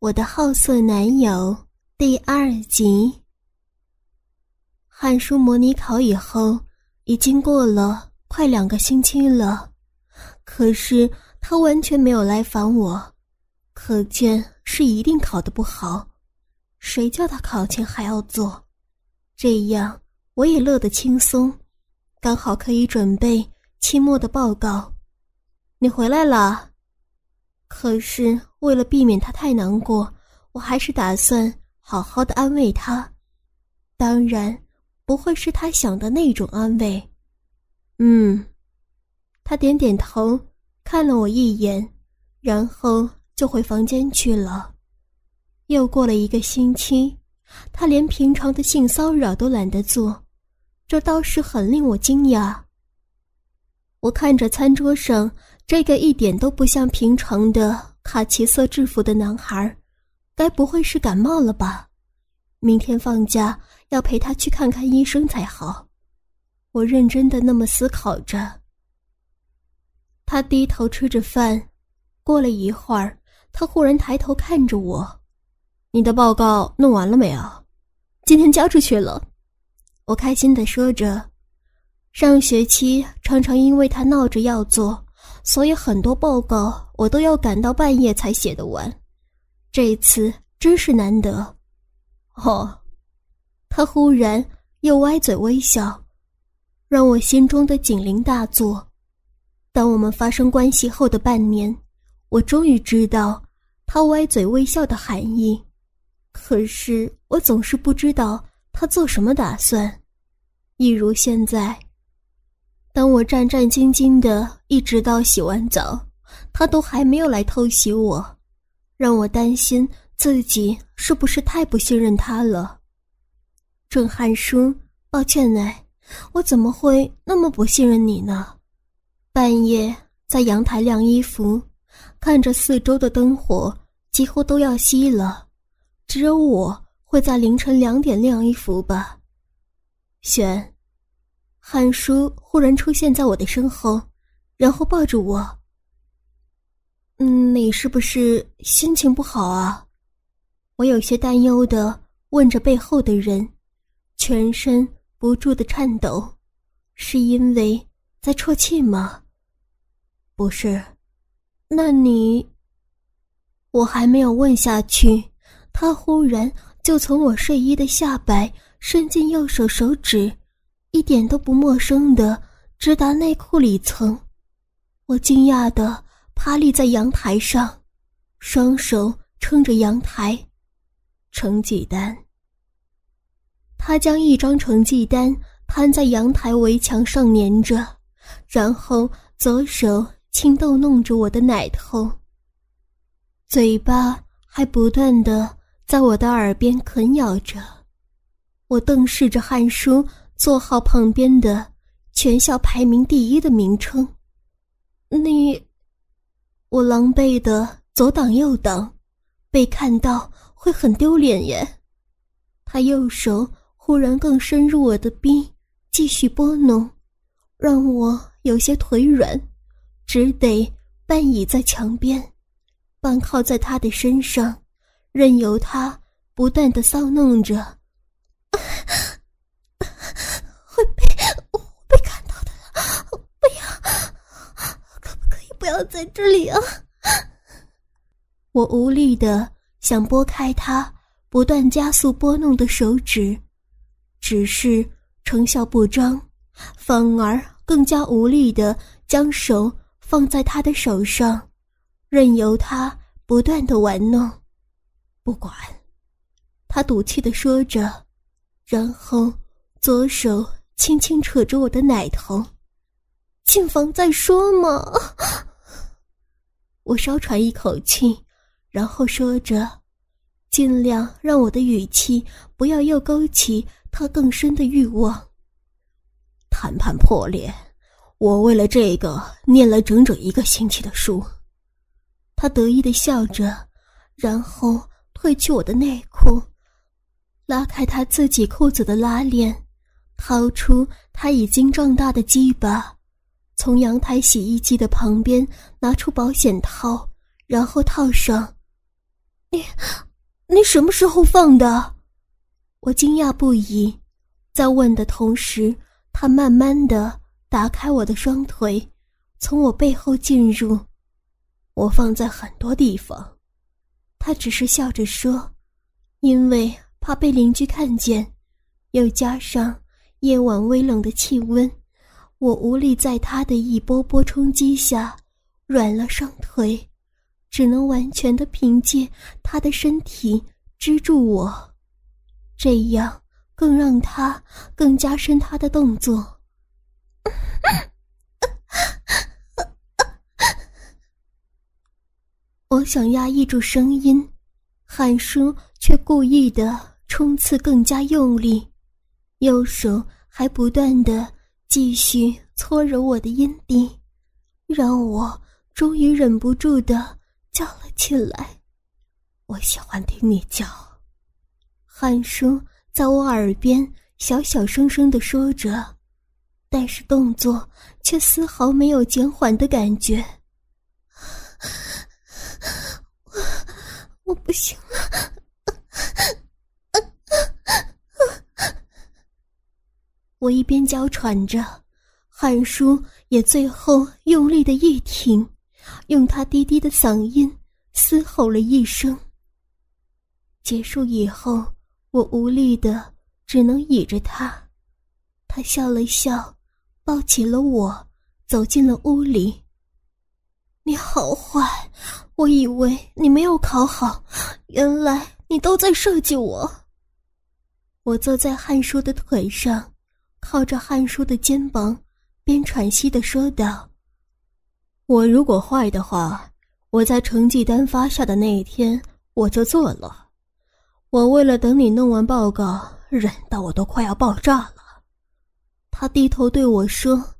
我的好色男友第二集。汉书模拟考以后，已经过了快两个星期了，可是他完全没有来烦我，可见是一定考得不好。谁叫他考前还要做？这样我也乐得轻松，刚好可以准备期末的报告。你回来了。可是为了避免他太难过，我还是打算好好的安慰他。当然，不会是他想的那种安慰。嗯，他点点头，看了我一眼，然后就回房间去了。又过了一个星期，他连平常的性骚扰都懒得做，这倒是很令我惊讶。我看着餐桌上。这个一点都不像平常的卡其色制服的男孩，该不会是感冒了吧？明天放假要陪他去看看医生才好。我认真的那么思考着。他低头吃着饭，过了一会儿，他忽然抬头看着我：“你的报告弄完了没有？今天交出去了。”我开心的说着。上学期常常因为他闹着要做。所以很多报告我都要赶到半夜才写得完，这次真是难得。哦，他忽然又歪嘴微笑，让我心中的警铃大作。当我们发生关系后的半年，我终于知道他歪嘴微笑的含义，可是我总是不知道他做什么打算，一如现在。当我战战兢兢的一直到洗完澡，他都还没有来偷袭我，让我担心自己是不是太不信任他了。郑汉书，抱歉哎，我怎么会那么不信任你呢？半夜在阳台晾衣服，看着四周的灯火几乎都要熄了，只有我会在凌晨两点晾衣服吧？选。汉叔忽然出现在我的身后，然后抱着我。嗯，你是不是心情不好啊？我有些担忧的问着背后的人，全身不住的颤抖，是因为在啜泣吗？不是，那你……我还没有问下去，他忽然就从我睡衣的下摆伸进右手手指。一点都不陌生的，直达内裤里层。我惊讶的趴立在阳台上，双手撑着阳台，成绩单。他将一张成绩单摊在阳台围墙上粘着，然后左手轻逗弄着我的奶头，嘴巴还不断的在我的耳边啃咬着。我瞪视着汉书。座号旁边的全校排名第一的名称，你，我狼狈的左挡右挡，被看到会很丢脸耶。他右手忽然更深入我的逼，继续拨弄，让我有些腿软，只得半倚在墙边，半靠在他的身上，任由他不断的骚弄着。被被看到的了，不要！可不可以不要在这里啊？我无力的想拨开他不断加速拨弄的手指，只是成效不彰，反而更加无力的将手放在他的手上，任由他不断的玩弄。不管，他赌气的说着，然后左手。轻轻扯着我的奶头，进房再说嘛。我稍喘一口气，然后说着，尽量让我的语气不要又勾起他更深的欲望。谈判破裂，我为了这个念了整整一个星期的书。他得意的笑着，然后褪去我的内裤，拉开他自己裤子的拉链。掏出他已经壮大的鸡巴，从阳台洗衣机的旁边拿出保险套，然后套上。你，你什么时候放的？我惊讶不已，在问的同时，他慢慢的打开我的双腿，从我背后进入。我放在很多地方，他只是笑着说：“因为怕被邻居看见，又加上夜晚微冷的气温，我无力在他的一波波冲击下软了双腿，只能完全的凭借他的身体支住我。”这样更让他更加深他的动作。我想压抑住声音，喊叔却故意的冲刺更加用力，右手还不断的继续搓揉我的阴蒂，让我终于忍不住的叫了起来。我喜欢听你叫。汉叔在我耳边小小声声的说着，但是动作却丝毫没有减缓的感觉。我我不行了！我一边娇喘着，汉叔也最后用力的一挺，用他低低的嗓音嘶吼了一声。结束以后。我无力的，只能倚着他。他笑了笑，抱起了我，走进了屋里。你好坏，我以为你没有考好，原来你都在设计我。我坐在汉叔的腿上，靠着汉叔的肩膀，边喘息的说道：“我如果坏的话，我在成绩单发下的那一天我就做了。”我为了等你弄完报告，忍到我都快要爆炸了。他低头对我说：“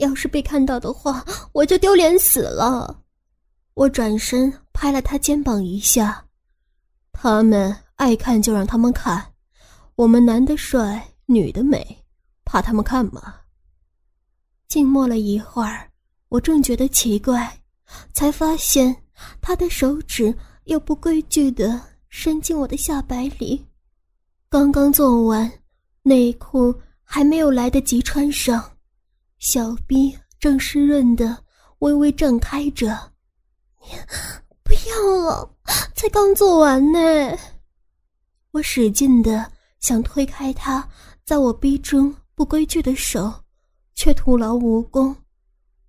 要是被看到的话，我就丢脸死了。”我转身拍了他肩膀一下：“他们爱看就让他们看，我们男的帅，女的美，怕他们看吗？”静默了一会儿，我正觉得奇怪，才发现他的手指。又不规矩的伸进我的下摆里，刚刚做完，内裤还没有来得及穿上，小臂正湿润的微微张开着。不要了，才刚做完呢。我使劲的想推开他在我逼中不规矩的手，却徒劳无功。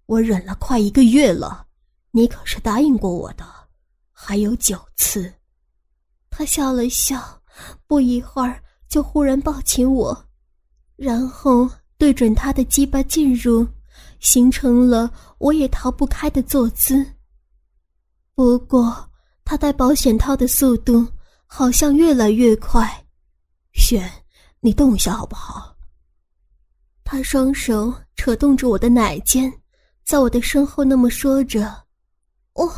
我忍了快一个月了，你可是答应过我的。还有九次，他笑了笑，不一会儿就忽然抱起我，然后对准他的鸡巴进入，形成了我也逃不开的坐姿。不过他戴保险套的速度好像越来越快，雪，你动一下好不好？他双手扯动着我的奶尖，在我的身后那么说着，我。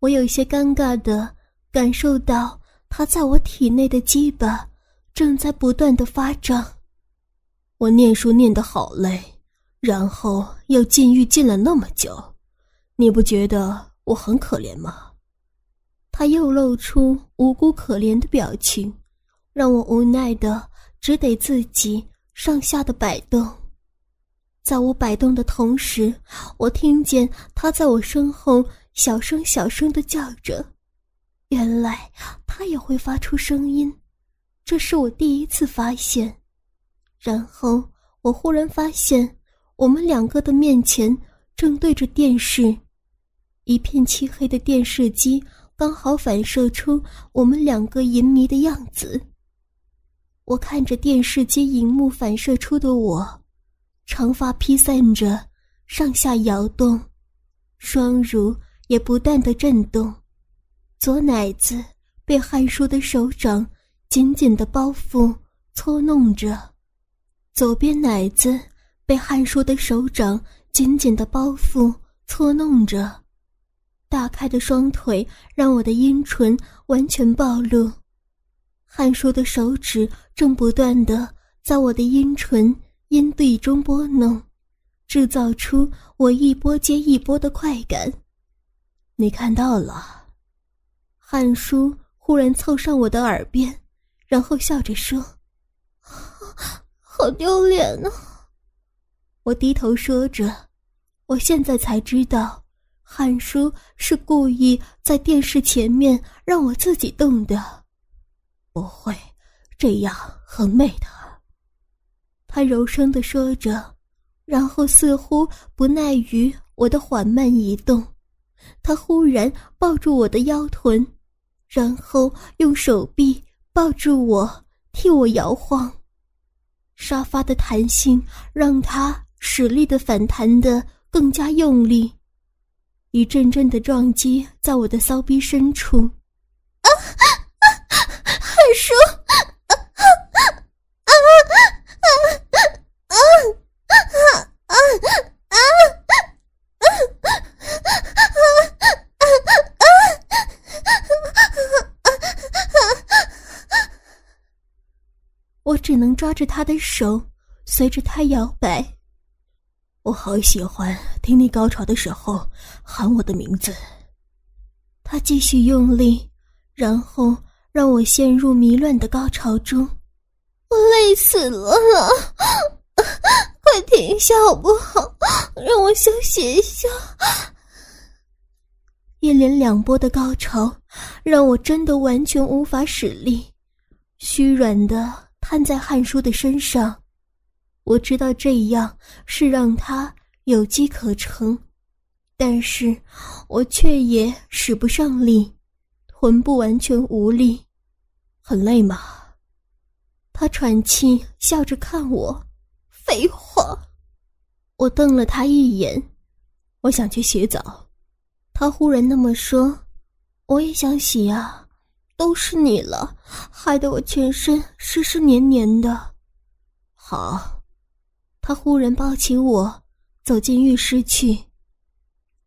我有些尴尬的感受到他在我体内的鸡巴正在不断的发胀。我念书念得好累，然后又禁欲禁了那么久，你不觉得我很可怜吗？他又露出无辜可怜的表情，让我无奈的只得自己上下的摆动。在我摆动的同时，我听见他在我身后。小声小声的叫着，原来他也会发出声音，这是我第一次发现。然后我忽然发现，我们两个的面前正对着电视，一片漆黑的电视机刚好反射出我们两个淫迷的样子。我看着电视机荧幕反射出的我，长发披散着，上下摇动，双乳。也不断的震动，左奶子被汉叔的手掌紧紧的包覆搓弄着，左边奶子被汉叔的手掌紧紧的包覆搓弄着，大开的双腿让我的阴唇完全暴露，汉叔的手指正不断的在我的阴唇阴蒂中拨弄，制造出我一波接一波的快感。你看到了。汉叔忽然凑上我的耳边，然后笑着说：“好丢脸啊！”我低头说着，我现在才知道，汉叔是故意在电视前面让我自己动的。不会，这样很美的。他柔声的说着，然后似乎不耐于我的缓慢移动，他忽然抱住我的腰臀，然后用手臂抱住我，替我摇晃。沙发的弹性让他使力的反弹的更加用力，一阵阵的撞击在我的骚逼深处。啊啊！汉叔。我只能抓着他的手，随着他摇摆。我好喜欢听你高潮的时候喊我的名字。他继续用力，然后让我陷入迷乱的高潮中。我累死了，快停下好不好？让我休息一下。一连两波的高潮，让我真的完全无法使力，虚软的。按在汉叔的身上，我知道这样是让他有机可乘，但是我却也使不上力，臀部完全无力，很累吗？他喘气，笑着看我。废话，我瞪了他一眼。我想去洗澡。他忽然那么说，我也想洗啊。都是你了，害得我全身湿湿黏黏的。好，他忽然抱起我，走进浴室去。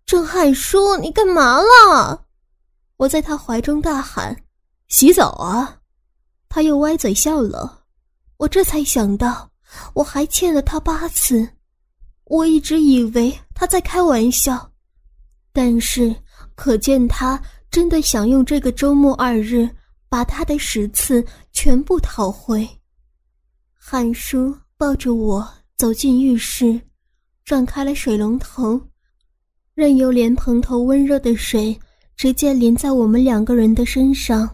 郑汉书，你干嘛了？我在他怀中大喊：“洗澡啊！”他又歪嘴笑了。我这才想到，我还欠了他八次。我一直以为他在开玩笑，但是可见他。真的想用这个周末二日把他的十次全部讨回。汉叔抱着我走进浴室，转开了水龙头，任由莲蓬头温热的水直接淋在我们两个人的身上。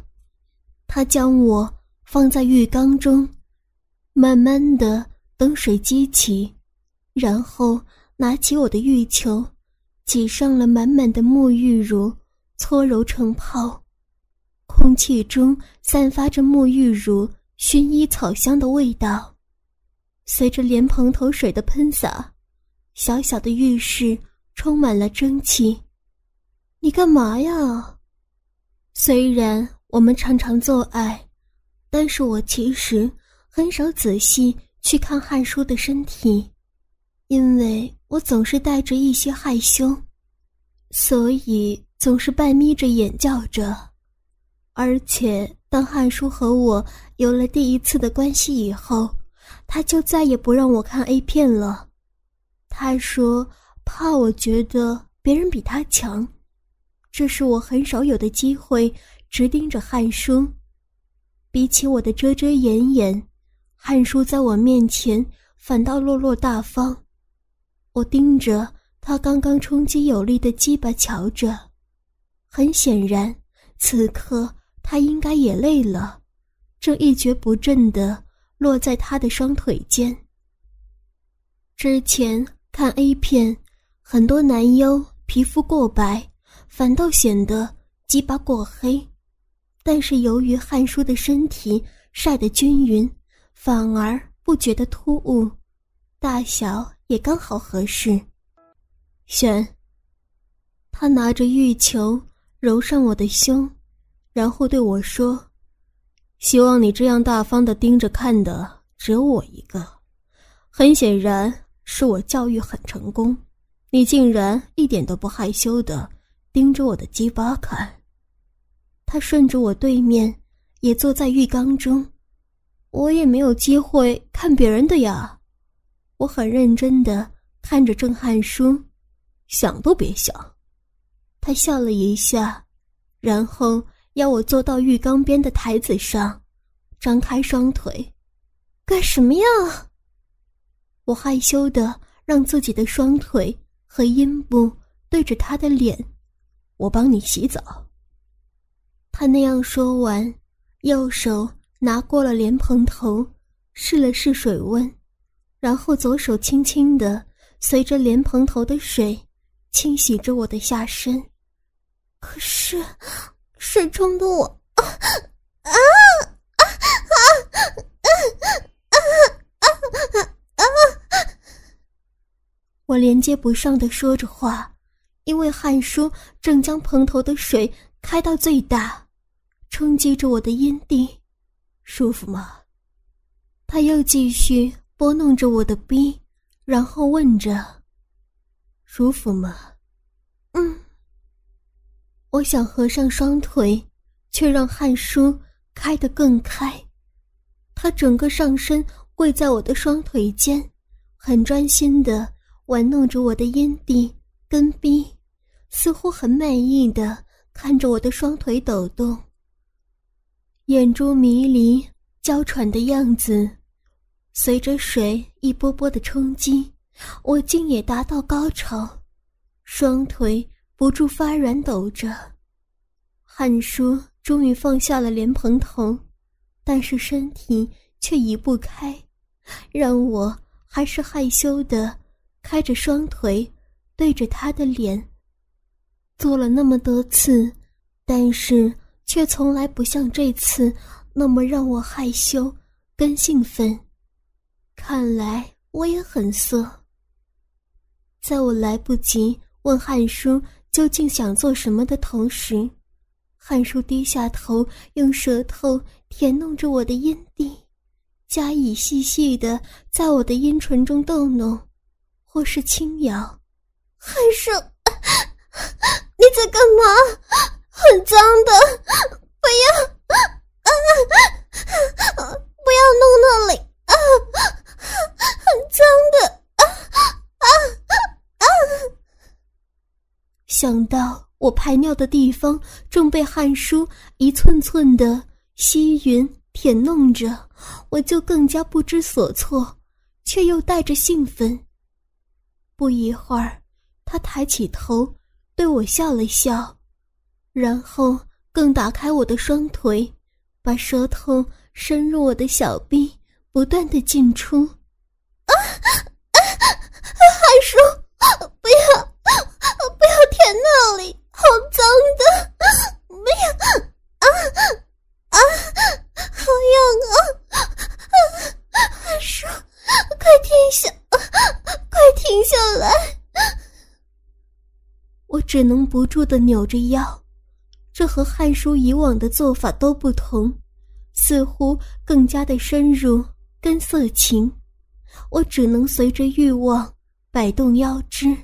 他将我放在浴缸中，慢慢的等水激起，然后拿起我的浴球，挤上了满满的沐浴乳。搓揉成泡，空气中散发着沐浴乳、薰衣草香的味道。随着莲蓬头水的喷洒，小小的浴室充满了蒸汽。你干嘛呀？虽然我们常常做爱，但是我其实很少仔细去看汉叔的身体，因为我总是带着一些害羞，所以。总是半眯着眼叫着，而且当汉叔和我有了第一次的关系以后，他就再也不让我看 A 片了。他说怕我觉得别人比他强，这是我很少有的机会直盯着汉叔。比起我的遮遮掩掩，汉叔在我面前反倒落落大方。我盯着他刚刚冲击有力的鸡巴瞧着。很显然，此刻他应该也累了，正一蹶不振地落在他的双腿间。之前看 A 片，很多男优皮肤过白，反倒显得鸡巴过黑，但是由于汉叔的身体晒得均匀，反而不觉得突兀，大小也刚好合适。选。他拿着浴球。揉上我的胸，然后对我说：“希望你这样大方的盯着看的只有我一个。很显然是我教育很成功，你竟然一点都不害羞的盯着我的鸡巴看。”他顺着我对面，也坐在浴缸中，我也没有机会看别人的呀。我很认真的看着郑汉书，想都别想。他笑了一下，然后要我坐到浴缸边的台子上，张开双腿。干什么呀？我害羞的让自己的双腿和阴部对着他的脸。我帮你洗澡。他那样说完，右手拿过了莲蓬头，试了试水温，然后左手轻轻的随着莲蓬头的水清洗着我的下身。可是，水冲的我啊啊啊啊啊啊啊！我连接不上的说着话，因为汉叔正将蓬头的水开到最大。冲击着我的阴蒂，舒服吗？他又继续拨弄着我的逼，然后问着：“舒服吗？”嗯。我想合上双腿，却让汉叔开得更开。他整个上身跪在我的双腿间，很专心的玩弄着我的阴蒂跟逼，似乎很满意的看着我的双腿抖动。眼珠迷离、娇喘的样子，随着水一波波的冲击，我竟也达到高潮，双腿不住发软抖着。汉叔终于放下了莲蓬头，但是身体却移不开，让我还是害羞的开着双腿对着他的脸做了那么多次，但是。却从来不像这次那么让我害羞跟兴奋。看来我也很色。在我来不及问汉叔究竟想做什么的同时，汉叔低下头，用舌头舔弄着我的阴蒂，加以细细的在我的阴唇中逗弄，或是轻咬。汉叔，你在干嘛？很脏的，不要啊！不要弄那里啊！很脏的啊啊啊！想到我排尿的地方正被汉叔一寸寸的吸吮舔弄着，我就更加不知所措，却又带着兴奋。不一会儿，他抬起头对我笑了笑。然后更打开我的双腿，把舌头伸入我的小臂，不断的进出。啊！海叔，不要，不要舔那里，好脏的！不要！啊啊，好痒啊！海叔，快停下！快停下来！我只能不住的扭着腰。这和汉叔以往的做法都不同，似乎更加的深入跟色情。我只能随着欲望摆动腰肢。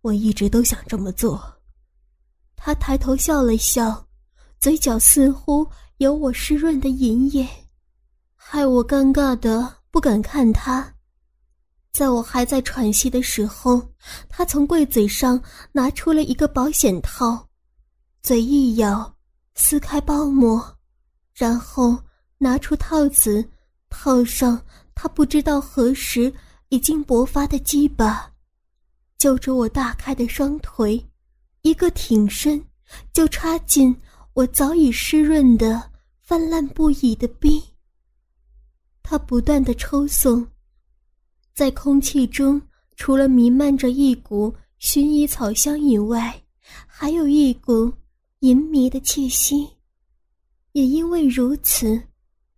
我一直都想这么做。他抬头笑了笑，嘴角似乎有我湿润的银液，害我尴尬的不敢看他。在我还在喘息的时候，他从柜子上拿出了一个保险套。嘴一咬，撕开包膜，然后拿出套子，套上他不知道何时已经勃发的鸡巴，就着我大开的双腿，一个挺身，就插进我早已湿润的、泛滥不已的逼。他不断的抽送，在空气中除了弥漫着一股薰衣草香以外，还有一股。淫迷的气息，也因为如此，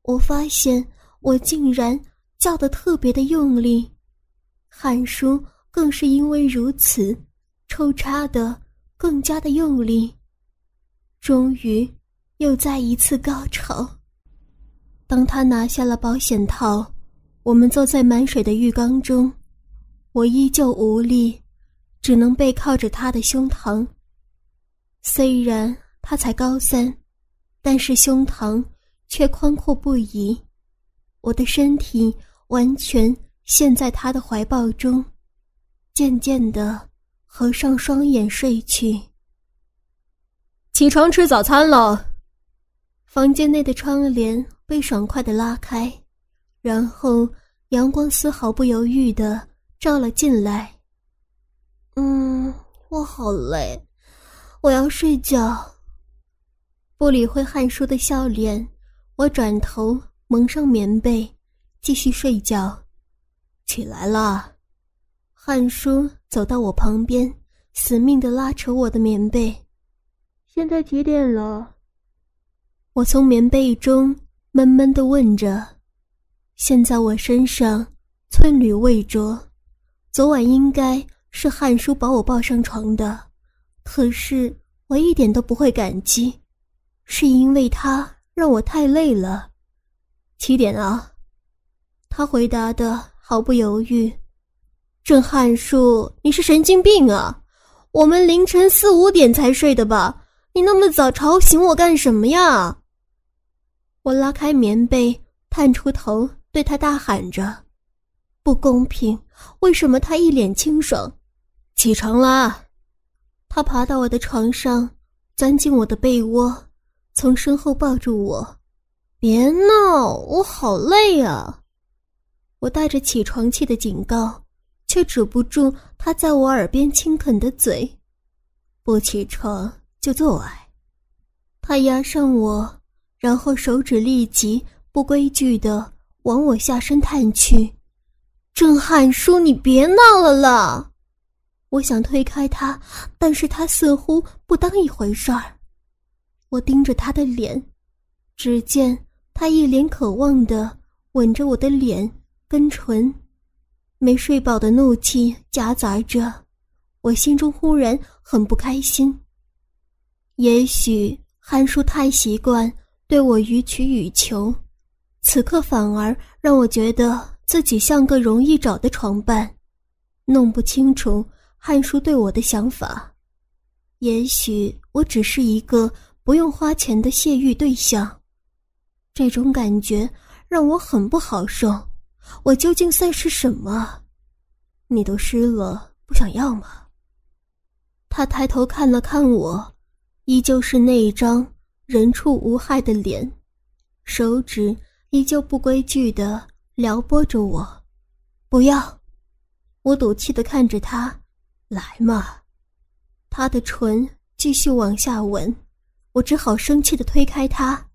我发现我竟然叫得特别的用力，汉叔更是因为如此，抽插的更加的用力。终于，又再一次高潮。当他拿下了保险套，我们坐在满水的浴缸中，我依旧无力，只能背靠着他的胸膛。虽然他才高三，但是胸膛却宽阔不已。我的身体完全陷在他的怀抱中，渐渐的合上双眼睡去。起床吃早餐了。房间内的窗帘被爽快的拉开，然后阳光丝毫不犹豫的照了进来。嗯，我好累，我要睡觉。不理会汉叔的笑脸，我转头蒙上棉被，继续睡觉。起来了，汉叔走到我旁边，死命的拉扯我的棉被。现在几点了？我从棉被中闷闷的问着。现在我身上寸缕未着，昨晚应该是汉叔把我抱上床的，可是我一点都不会感激，是因为他让我太累了。七点啊，他回答的毫不犹豫。郑汉叔，你是神经病啊？我们凌晨四五点才睡的吧？你那么早吵醒我干什么呀？我拉开棉被，探出头对他大喊着：“不公平！为什么他一脸清爽？”起床啦！他爬到我的床上，钻进我的被窝，从身后抱住我：“别闹，我好累啊！”我带着起床气的警告，却止不住他在我耳边轻啃的嘴：“不起床。”就做爱，他压上我，然后手指立即不规矩的往我下身探去。郑汉书，你别闹了啦！我想推开他，但是他似乎不当一回事儿。我盯着他的脸，只见他一脸渴望的吻着我的脸跟唇，没睡饱的怒气夹杂着，我心中忽然很不开心。也许汉叔太习惯对我予取予求，此刻反而让我觉得自己像个容易找的床伴，弄不清楚汉叔对我的想法。也许我只是一个不用花钱的泄欲对象，这种感觉让我很不好受。我究竟算是什么？你都湿了，不想要吗？他抬头看了看我。依旧是那一张人畜无害的脸，手指依旧不规矩的撩拨着我。不要！我赌气的看着他，来嘛！他的唇继续往下吻，我只好生气的推开他。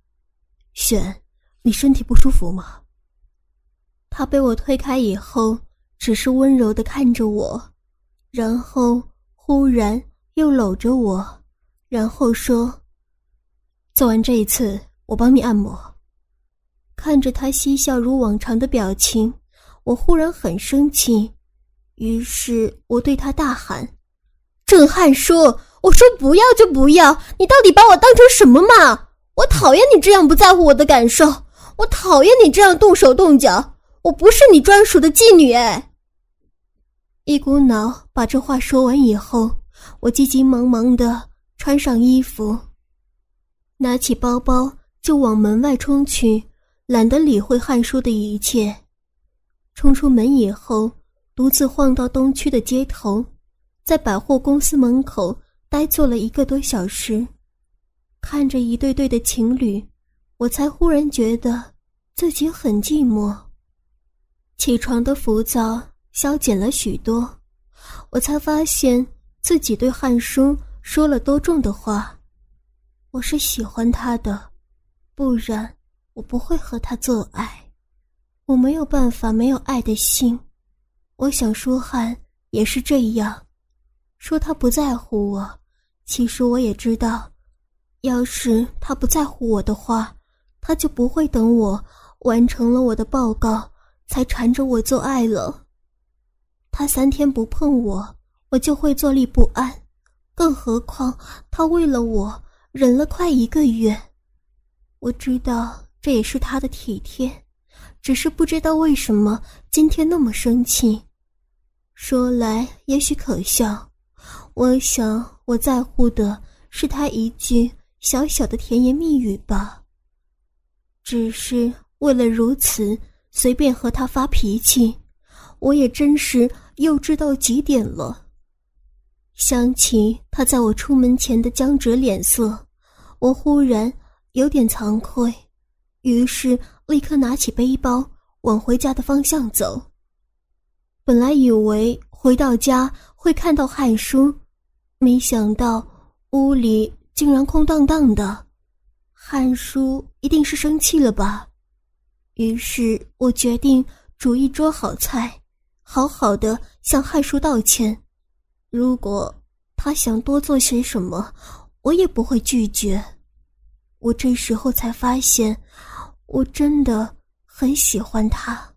选，你身体不舒服吗？他被我推开以后，只是温柔的看着我，然后忽然又搂着我。然后说：“做完这一次，我帮你按摩。”看着他嬉笑如往常的表情，我忽然很生气，于是我对他大喊：“郑汉叔，我说不要就不要，你到底把我当成什么嘛？我讨厌你这样不在乎我的感受，我讨厌你这样动手动脚，我不是你专属的妓女。”哎，一股脑把这话说完以后，我急急忙忙的。穿上衣服，拿起包包就往门外冲去，懒得理会汉叔的一切。冲出门以后，独自晃到东区的街头，在百货公司门口呆坐了一个多小时，看着一对对的情侣，我才忽然觉得自己很寂寞。起床的浮躁消减了许多，我才发现自己对汉叔。说了多重的话，我是喜欢他的，不然我不会和他做爱。我没有办法没有爱的心。我想舒汉也是这样，说他不在乎我，其实我也知道，要是他不在乎我的话，他就不会等我完成了我的报告才缠着我做爱了。他三天不碰我，我就会坐立不安。更何况，他为了我忍了快一个月。我知道这也是他的体贴，只是不知道为什么今天那么生气。说来也许可笑，我想我在乎的是他一句小小的甜言蜜语吧。只是为了如此随便和他发脾气，我也真是幼稚到极点了。想起他在我出门前的僵直脸色，我忽然有点惭愧，于是立刻拿起背包往回家的方向走。本来以为回到家会看到汉叔，没想到屋里竟然空荡荡的。汉叔一定是生气了吧？于是我决定煮一桌好菜，好好的向汉叔道歉。如果他想多做些什么，我也不会拒绝。我这时候才发现，我真的很喜欢他。